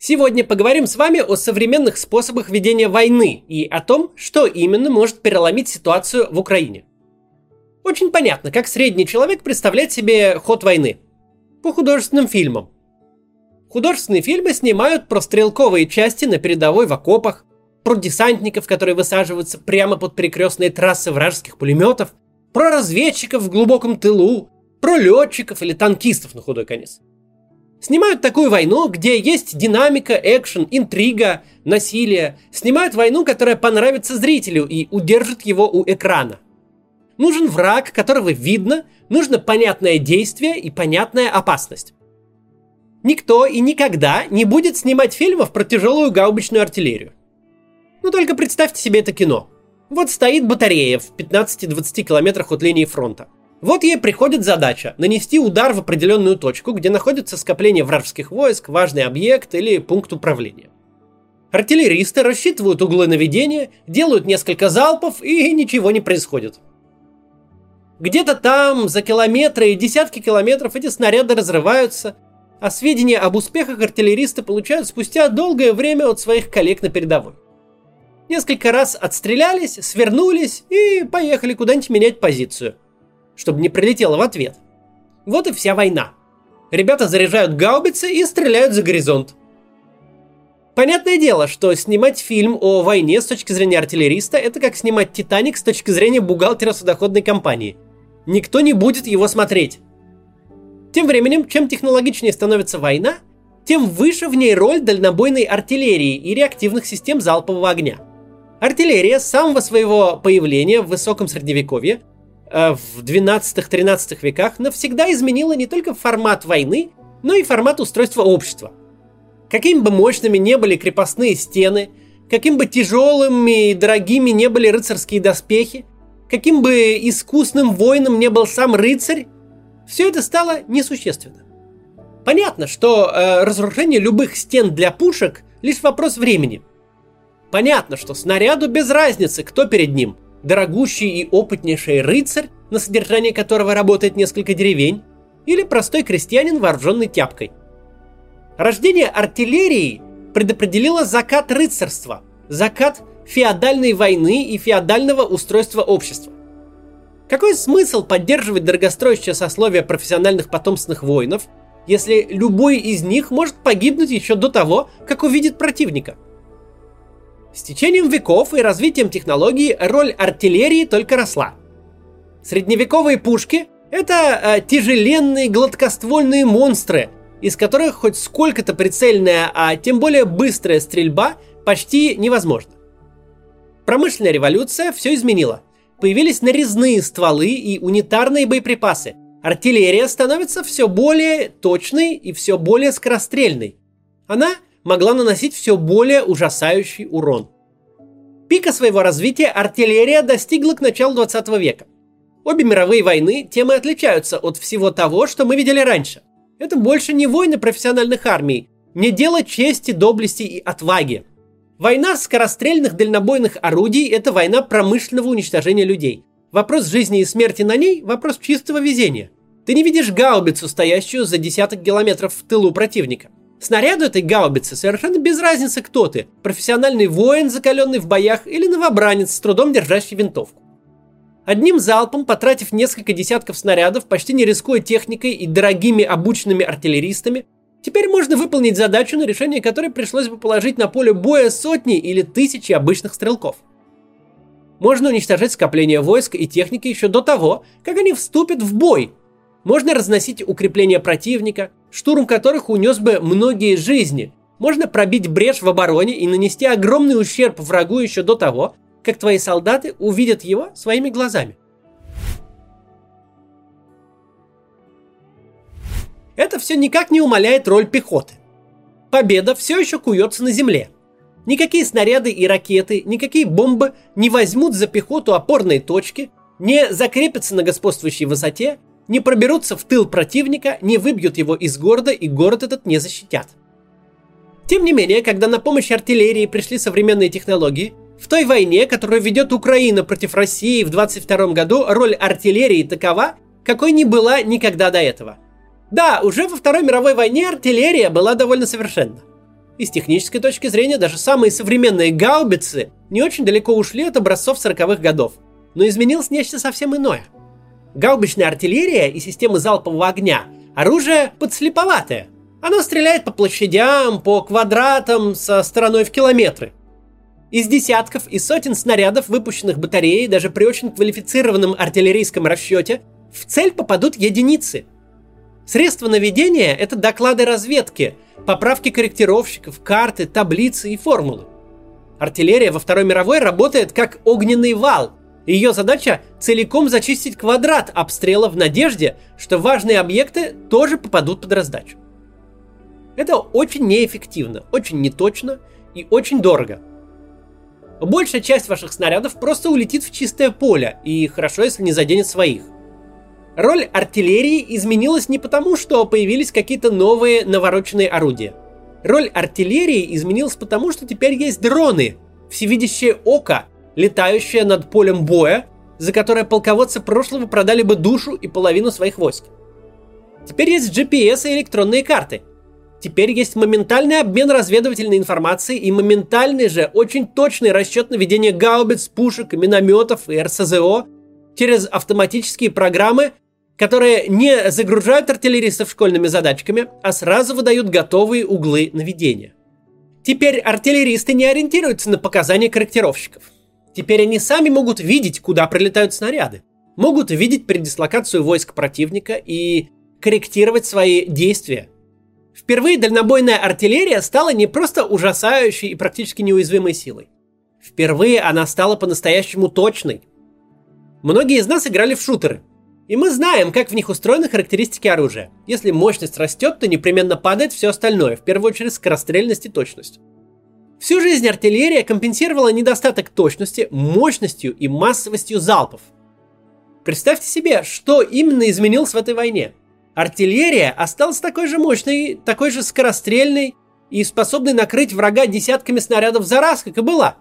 Сегодня поговорим с вами о современных способах ведения войны и о том, что именно может переломить ситуацию в Украине. Очень понятно, как средний человек представляет себе ход войны. По художественным фильмам. Художественные фильмы снимают про стрелковые части на передовой в окопах, про десантников, которые высаживаются прямо под перекрестные трассы вражеских пулеметов, про разведчиков в глубоком тылу, про летчиков или танкистов на худой конец. Снимают такую войну, где есть динамика, экшен, интрига, насилие. Снимают войну, которая понравится зрителю и удержит его у экрана. Нужен враг, которого видно, нужно понятное действие и понятная опасность. Никто и никогда не будет снимать фильмов про тяжелую гаубичную артиллерию. Ну только представьте себе это кино. Вот стоит батарея в 15-20 километрах от линии фронта – вот ей приходит задача нанести удар в определенную точку, где находится скопление вражеских войск, важный объект или пункт управления. Артиллеристы рассчитывают углы наведения, делают несколько залпов и ничего не происходит. Где-то там, за километры и десятки километров эти снаряды разрываются, а сведения об успехах артиллеристы получают спустя долгое время от своих коллег на передовой. Несколько раз отстрелялись, свернулись и поехали куда-нибудь менять позицию – чтобы не прилетело в ответ. Вот и вся война. Ребята заряжают гаубицы и стреляют за горизонт. Понятное дело, что снимать фильм о войне с точки зрения артиллериста – это как снимать «Титаник» с точки зрения бухгалтера судоходной компании. Никто не будет его смотреть. Тем временем, чем технологичнее становится война, тем выше в ней роль дальнобойной артиллерии и реактивных систем залпового огня. Артиллерия с самого своего появления в высоком средневековье в 12-13 веках навсегда изменила не только формат войны, но и формат устройства общества. Какими бы мощными не были крепостные стены, каким бы тяжелыми и дорогими не были рыцарские доспехи, каким бы искусным воином не был сам рыцарь, все это стало несущественно. Понятно, что э, разрушение любых стен для пушек лишь вопрос времени. Понятно, что снаряду без разницы, кто перед ним – дорогущий и опытнейший рыцарь, на содержание которого работает несколько деревень, или простой крестьянин, вооруженный тяпкой. Рождение артиллерии предопределило закат рыцарства, закат феодальной войны и феодального устройства общества. Какой смысл поддерживать дорогостроящее сословие профессиональных потомственных воинов, если любой из них может погибнуть еще до того, как увидит противника – с течением веков и развитием технологий роль артиллерии только росла. Средневековые пушки – это э, тяжеленные гладкоствольные монстры, из которых хоть сколько-то прицельная, а тем более быстрая стрельба почти невозможна. Промышленная революция все изменила. Появились нарезные стволы и унитарные боеприпасы. Артиллерия становится все более точной и все более скорострельной. Она могла наносить все более ужасающий урон. Пика своего развития артиллерия достигла к началу 20 века. Обе мировые войны темы отличаются от всего того, что мы видели раньше. Это больше не войны профессиональных армий, не дело чести, доблести и отваги. Война скорострельных дальнобойных орудий – это война промышленного уничтожения людей. Вопрос жизни и смерти на ней – вопрос чистого везения. Ты не видишь гаубицу, стоящую за десяток километров в тылу противника. Снаряду этой гаубицы совершенно без разницы, кто ты. Профессиональный воин, закаленный в боях, или новобранец, с трудом держащий винтовку. Одним залпом, потратив несколько десятков снарядов, почти не рискуя техникой и дорогими обученными артиллеристами, теперь можно выполнить задачу, на решение которой пришлось бы положить на поле боя сотни или тысячи обычных стрелков. Можно уничтожать скопление войск и техники еще до того, как они вступят в бой, можно разносить укрепления противника, штурм которых унес бы многие жизни. Можно пробить брешь в обороне и нанести огромный ущерб врагу еще до того, как твои солдаты увидят его своими глазами. Это все никак не умаляет роль пехоты. Победа все еще куется на земле. Никакие снаряды и ракеты, никакие бомбы не возьмут за пехоту опорные точки, не закрепятся на господствующей высоте не проберутся в тыл противника, не выбьют его из города и город этот не защитят. Тем не менее, когда на помощь артиллерии пришли современные технологии, в той войне, которую ведет Украина против России в 22 году, роль артиллерии такова, какой не была никогда до этого. Да, уже во Второй мировой войне артиллерия была довольно совершенна. И с технической точки зрения даже самые современные гаубицы не очень далеко ушли от образцов 40-х годов. Но изменилось нечто совсем иное. Гаубичная артиллерия и системы залпового огня – оружие подслеповатое. Оно стреляет по площадям, по квадратам со стороной в километры. Из десятков и сотен снарядов, выпущенных батареей, даже при очень квалифицированном артиллерийском расчете, в цель попадут единицы. Средства наведения – это доклады разведки – поправки корректировщиков, карты, таблицы и формулы. Артиллерия во Второй мировой работает как огненный вал. Ее задача целиком зачистить квадрат обстрела в надежде, что важные объекты тоже попадут под раздачу. Это очень неэффективно, очень неточно и очень дорого. Большая часть ваших снарядов просто улетит в чистое поле, и хорошо, если не заденет своих. Роль артиллерии изменилась не потому, что появились какие-то новые навороченные орудия. Роль артиллерии изменилась потому, что теперь есть дроны, всевидящее око, летающее над полем боя, за которое полководцы прошлого продали бы душу и половину своих войск. Теперь есть GPS и электронные карты. Теперь есть моментальный обмен разведывательной информацией и моментальный же, очень точный расчет наведения гаубиц, пушек, минометов и РСЗО через автоматические программы которые не загружают артиллеристов школьными задачками, а сразу выдают готовые углы наведения. Теперь артиллеристы не ориентируются на показания корректировщиков. Теперь они сами могут видеть, куда прилетают снаряды, могут видеть предислокацию войск противника и корректировать свои действия. Впервые дальнобойная артиллерия стала не просто ужасающей и практически неуязвимой силой. Впервые она стала по-настоящему точной. Многие из нас играли в шутеры, и мы знаем, как в них устроены характеристики оружия. Если мощность растет, то непременно падает все остальное, в первую очередь скорострельность и точность. Всю жизнь артиллерия компенсировала недостаток точности мощностью и массовостью залпов. Представьте себе, что именно изменилось в этой войне. Артиллерия осталась такой же мощной, такой же скорострельной и способной накрыть врага десятками снарядов за раз, как и была.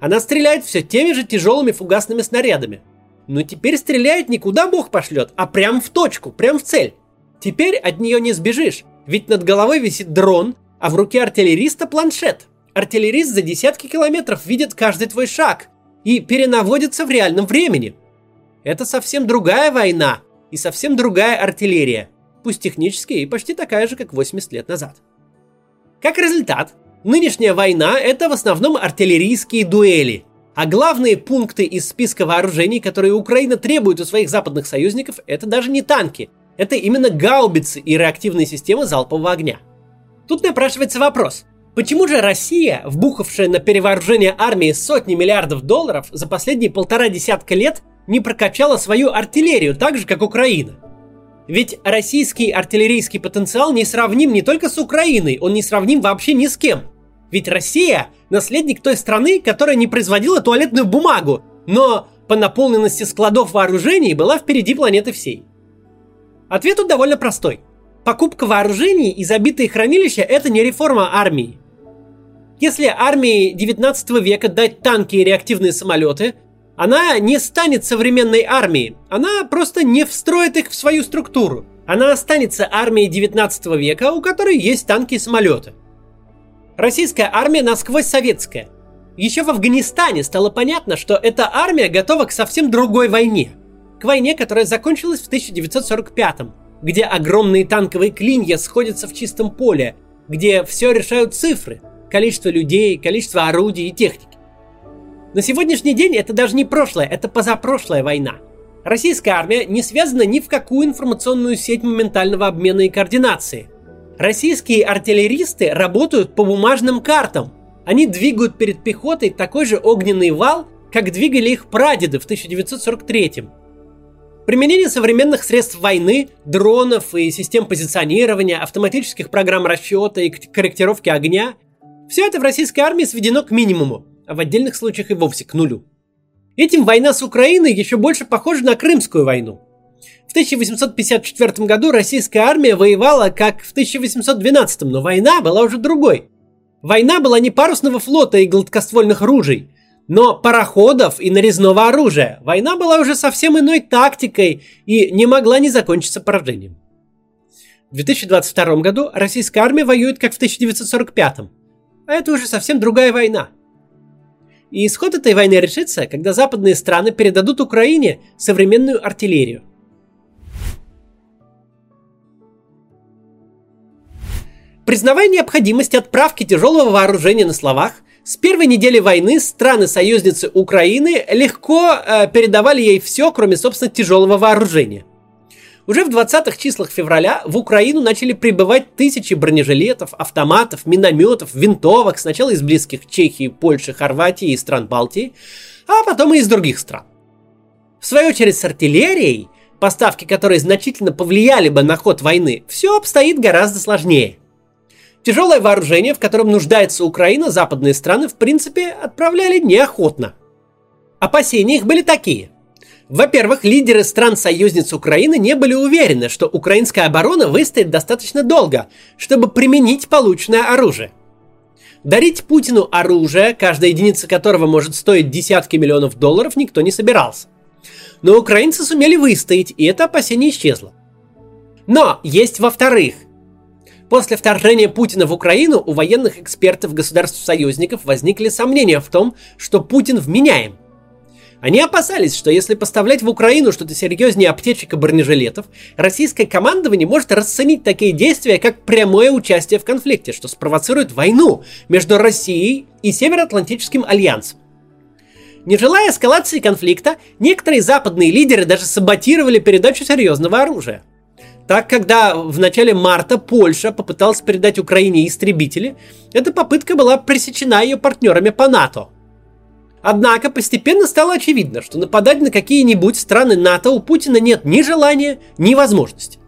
Она стреляет все теми же тяжелыми фугасными снарядами – но теперь стреляет не куда бог пошлет, а прям в точку, прям в цель. Теперь от нее не сбежишь, ведь над головой висит дрон, а в руке артиллериста планшет. Артиллерист за десятки километров видит каждый твой шаг и перенаводится в реальном времени. Это совсем другая война и совсем другая артиллерия, пусть технически и почти такая же, как 80 лет назад. Как результат, нынешняя война – это в основном артиллерийские дуэли – а главные пункты из списка вооружений, которые Украина требует у своих западных союзников, это даже не танки. Это именно гаубицы и реактивные системы залпового огня. Тут напрашивается вопрос. Почему же Россия, вбухавшая на перевооружение армии сотни миллиардов долларов, за последние полтора десятка лет не прокачала свою артиллерию так же, как Украина? Ведь российский артиллерийский потенциал не сравним не только с Украиной, он не сравним вообще ни с кем – ведь Россия – наследник той страны, которая не производила туалетную бумагу, но по наполненности складов вооружений была впереди планеты всей. Ответ тут довольно простой. Покупка вооружений и забитые хранилища – это не реформа армии. Если армии 19 века дать танки и реактивные самолеты, она не станет современной армией, она просто не встроит их в свою структуру. Она останется армией 19 века, у которой есть танки и самолеты – Российская армия насквозь советская. Еще в Афганистане стало понятно, что эта армия готова к совсем другой войне. К войне, которая закончилась в 1945 где огромные танковые клинья сходятся в чистом поле, где все решают цифры, количество людей, количество орудий и техники. На сегодняшний день это даже не прошлое, это позапрошлая война. Российская армия не связана ни в какую информационную сеть моментального обмена и координации – Российские артиллеристы работают по бумажным картам. Они двигают перед пехотой такой же огненный вал, как двигали их прадеды в 1943 -м. Применение современных средств войны, дронов и систем позиционирования, автоматических программ расчета и корректировки огня – все это в российской армии сведено к минимуму, а в отдельных случаях и вовсе к нулю. Этим война с Украиной еще больше похожа на Крымскую войну. В 1854 году российская армия воевала как в 1812, но война была уже другой. Война была не парусного флота и гладкоствольных ружей, но пароходов и нарезного оружия. Война была уже совсем иной тактикой и не могла не закончиться поражением. В 2022 году российская армия воюет как в 1945, А это уже совсем другая война. И исход этой войны решится, когда западные страны передадут Украине современную артиллерию. Признавая необходимость отправки тяжелого вооружения на словах, с первой недели войны страны-союзницы Украины легко э, передавали ей все, кроме, собственно, тяжелого вооружения. Уже в 20-х числах февраля в Украину начали прибывать тысячи бронежилетов, автоматов, минометов, винтовок, сначала из близких Чехии, Польши, Хорватии и стран Балтии, а потом и из других стран. В свою очередь с артиллерией, поставки которой значительно повлияли бы на ход войны, все обстоит гораздо сложнее – Тяжелое вооружение, в котором нуждается Украина, западные страны, в принципе, отправляли неохотно. Опасения их были такие. Во-первых, лидеры стран-союзниц Украины не были уверены, что украинская оборона выстоит достаточно долго, чтобы применить полученное оружие. Дарить Путину оружие, каждая единица которого может стоить десятки миллионов долларов, никто не собирался. Но украинцы сумели выстоять, и это опасение исчезло. Но есть во-вторых После вторжения Путина в Украину у военных экспертов государств-союзников возникли сомнения в том, что Путин вменяем. Они опасались, что если поставлять в Украину что-то серьезнее аптечек и бронежилетов, российское командование может расценить такие действия как прямое участие в конфликте, что спровоцирует войну между Россией и Североатлантическим альянсом. Не желая эскалации конфликта, некоторые западные лидеры даже саботировали передачу серьезного оружия – так, когда в начале марта Польша попыталась передать Украине истребители, эта попытка была пресечена ее партнерами по НАТО. Однако постепенно стало очевидно, что нападать на какие-нибудь страны НАТО у Путина нет ни желания, ни возможности.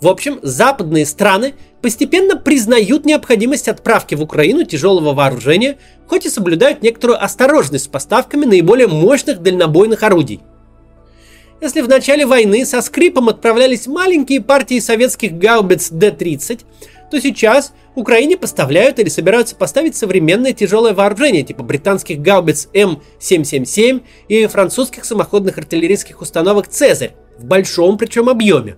В общем, западные страны постепенно признают необходимость отправки в Украину тяжелого вооружения, хоть и соблюдают некоторую осторожность с поставками наиболее мощных дальнобойных орудий – если в начале войны со скрипом отправлялись маленькие партии советских гаубиц Д-30, то сейчас Украине поставляют или собираются поставить современное тяжелое вооружение, типа британских гаубиц М777 и французских самоходных артиллерийских установок «Цезарь» в большом причем объеме.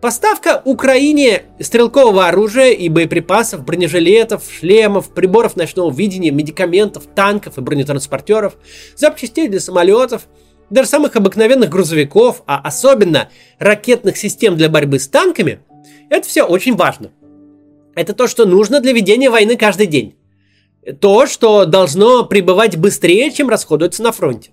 Поставка Украине стрелкового оружия и боеприпасов, бронежилетов, шлемов, приборов ночного видения, медикаментов, танков и бронетранспортеров, запчастей для самолетов – даже самых обыкновенных грузовиков, а особенно ракетных систем для борьбы с танками, это все очень важно. Это то, что нужно для ведения войны каждый день. То, что должно прибывать быстрее, чем расходуется на фронте.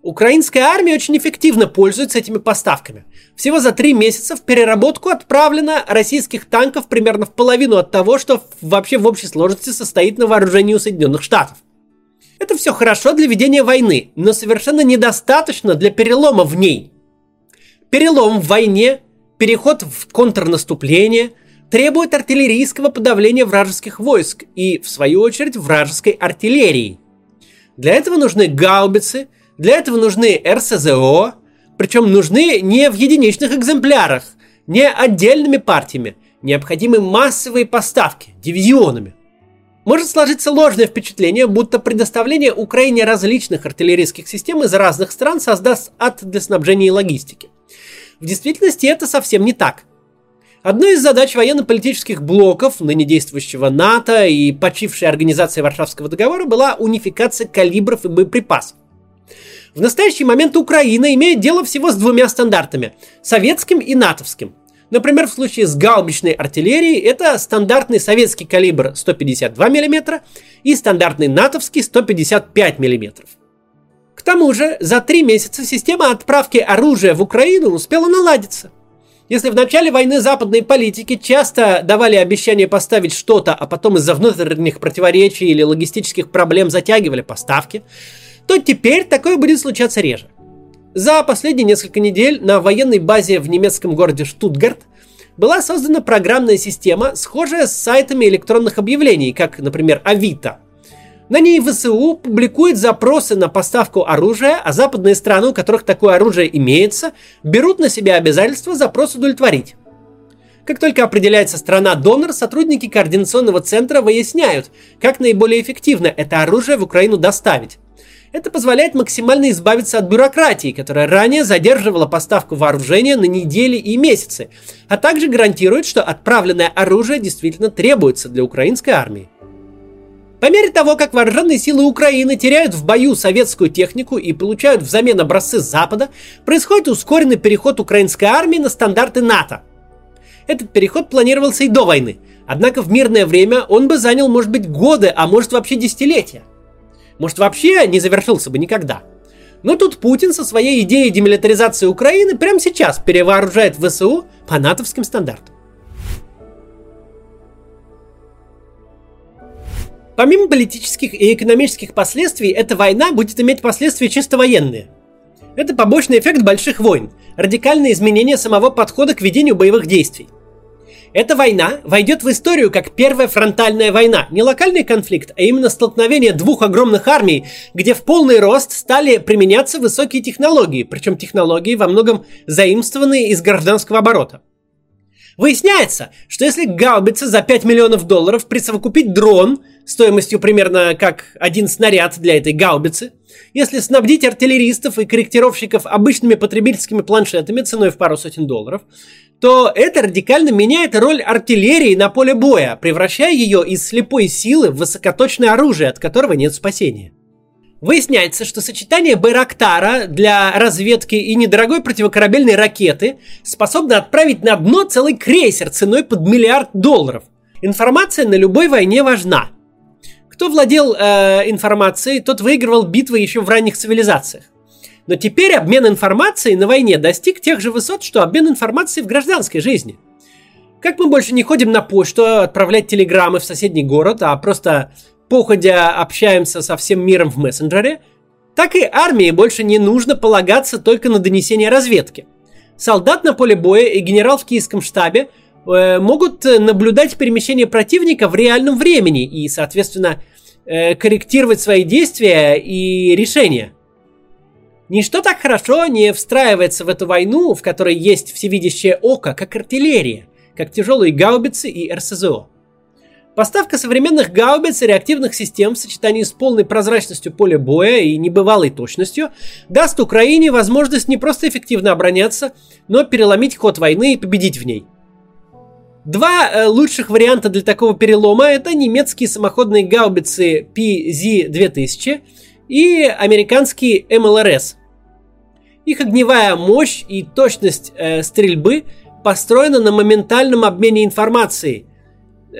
Украинская армия очень эффективно пользуется этими поставками. Всего за три месяца в переработку отправлено российских танков примерно в половину от того, что вообще в общей сложности состоит на вооружении у Соединенных Штатов. Это все хорошо для ведения войны, но совершенно недостаточно для перелома в ней. Перелом в войне, переход в контрнаступление требует артиллерийского подавления вражеских войск и, в свою очередь, вражеской артиллерии. Для этого нужны гаубицы, для этого нужны РСЗО, причем нужны не в единичных экземплярах, не отдельными партиями, необходимы массовые поставки, дивизионами. Может сложиться ложное впечатление, будто предоставление Украине различных артиллерийских систем из разных стран создаст ад для снабжения и логистики. В действительности это совсем не так. Одной из задач военно-политических блоков, ныне действующего НАТО и почившей организации Варшавского договора, была унификация калибров и боеприпасов. В настоящий момент Украина имеет дело всего с двумя стандартами – советским и натовским – Например, в случае с гаубичной артиллерией это стандартный советский калибр 152 мм и стандартный натовский 155 мм. К тому же, за три месяца система отправки оружия в Украину успела наладиться. Если в начале войны западные политики часто давали обещание поставить что-то, а потом из-за внутренних противоречий или логистических проблем затягивали поставки, то теперь такое будет случаться реже. За последние несколько недель на военной базе в немецком городе Штутгарт была создана программная система, схожая с сайтами электронных объявлений, как, например, Авито. На ней ВСУ публикует запросы на поставку оружия, а западные страны, у которых такое оружие имеется, берут на себя обязательство запрос удовлетворить. Как только определяется страна-донор, сотрудники координационного центра выясняют, как наиболее эффективно это оружие в Украину доставить. Это позволяет максимально избавиться от бюрократии, которая ранее задерживала поставку вооружения на недели и месяцы, а также гарантирует, что отправленное оружие действительно требуется для украинской армии. По мере того, как вооруженные силы Украины теряют в бою советскую технику и получают взамен образцы Запада, происходит ускоренный переход украинской армии на стандарты НАТО. Этот переход планировался и до войны, однако в мирное время он бы занял, может быть, годы, а может вообще десятилетия. Может вообще не завершился бы никогда. Но тут Путин со своей идеей демилитаризации Украины прямо сейчас перевооружает ВСУ по натовским стандартам. Помимо политических и экономических последствий, эта война будет иметь последствия чисто военные. Это побочный эффект больших войн, радикальное изменение самого подхода к ведению боевых действий. Эта война войдет в историю как первая фронтальная война. Не локальный конфликт, а именно столкновение двух огромных армий, где в полный рост стали применяться высокие технологии, причем технологии во многом заимствованные из гражданского оборота. Выясняется, что если гаубица за 5 миллионов долларов присовокупить дрон стоимостью примерно как один снаряд для этой гаубицы, если снабдить артиллеристов и корректировщиков обычными потребительскими планшетами ценой в пару сотен долларов, то это радикально меняет роль артиллерии на поле боя, превращая ее из слепой силы в высокоточное оружие, от которого нет спасения. Выясняется, что сочетание Байрактара для разведки и недорогой противокорабельной ракеты способно отправить на дно целый крейсер ценой под миллиард долларов. Информация на любой войне важна. Кто владел э, информацией, тот выигрывал битвы еще в ранних цивилизациях. Но теперь обмен информацией на войне достиг тех же высот, что обмен информацией в гражданской жизни. Как мы больше не ходим на почту отправлять телеграммы в соседний город, а просто походя общаемся со всем миром в мессенджере, так и армии больше не нужно полагаться только на донесения разведки. Солдат на поле боя и генерал в киевском штабе э, могут наблюдать перемещение противника в реальном времени и, соответственно, э, корректировать свои действия и решения. Ничто так хорошо не встраивается в эту войну, в которой есть всевидящее око, как артиллерия, как тяжелые гаубицы и РСЗО. Поставка современных гаубиц и реактивных систем в сочетании с полной прозрачностью поля боя и небывалой точностью даст Украине возможность не просто эффективно обороняться, но переломить ход войны и победить в ней. Два э, лучших варианта для такого перелома это немецкие самоходные гаубицы PZ-2000 и американские МЛРС. Их огневая мощь и точность э, стрельбы построена на моментальном обмене информацией –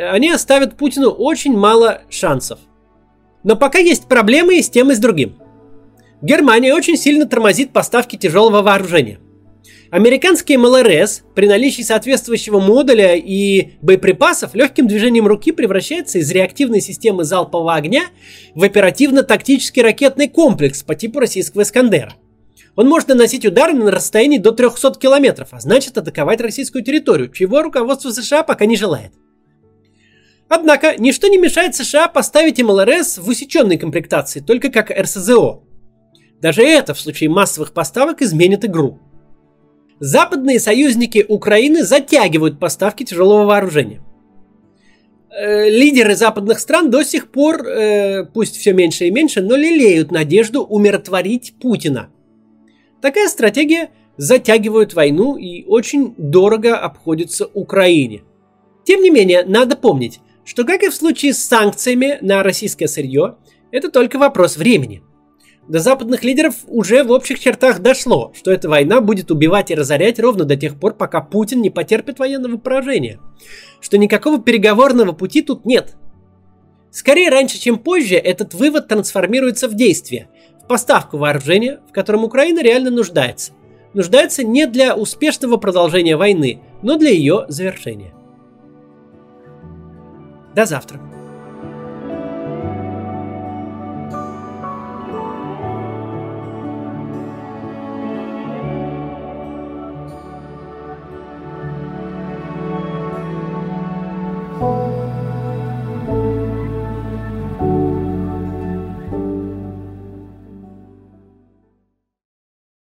они оставят Путину очень мало шансов. Но пока есть проблемы и с тем, и с другим. Германия очень сильно тормозит поставки тяжелого вооружения. Американский МЛРС при наличии соответствующего модуля и боеприпасов легким движением руки превращается из реактивной системы залпового огня в оперативно-тактический ракетный комплекс по типу российского «Искандера». Он может наносить удары на расстоянии до 300 километров, а значит атаковать российскую территорию, чего руководство США пока не желает. Однако, ничто не мешает США поставить МЛРС в усеченной комплектации, только как РСЗО. Даже это в случае массовых поставок изменит игру. Западные союзники Украины затягивают поставки тяжелого вооружения. Э, лидеры западных стран до сих пор, э, пусть все меньше и меньше, но лелеют надежду умиротворить Путина. Такая стратегия затягивает войну и очень дорого обходится Украине. Тем не менее, надо помнить, что, как и в случае с санкциями на российское сырье, это только вопрос времени. До западных лидеров уже в общих чертах дошло, что эта война будет убивать и разорять ровно до тех пор, пока Путин не потерпит военного поражения. Что никакого переговорного пути тут нет. Скорее раньше, чем позже, этот вывод трансформируется в действие, в поставку вооружения, в котором Украина реально нуждается. Нуждается не для успешного продолжения войны, но для ее завершения. До завтра.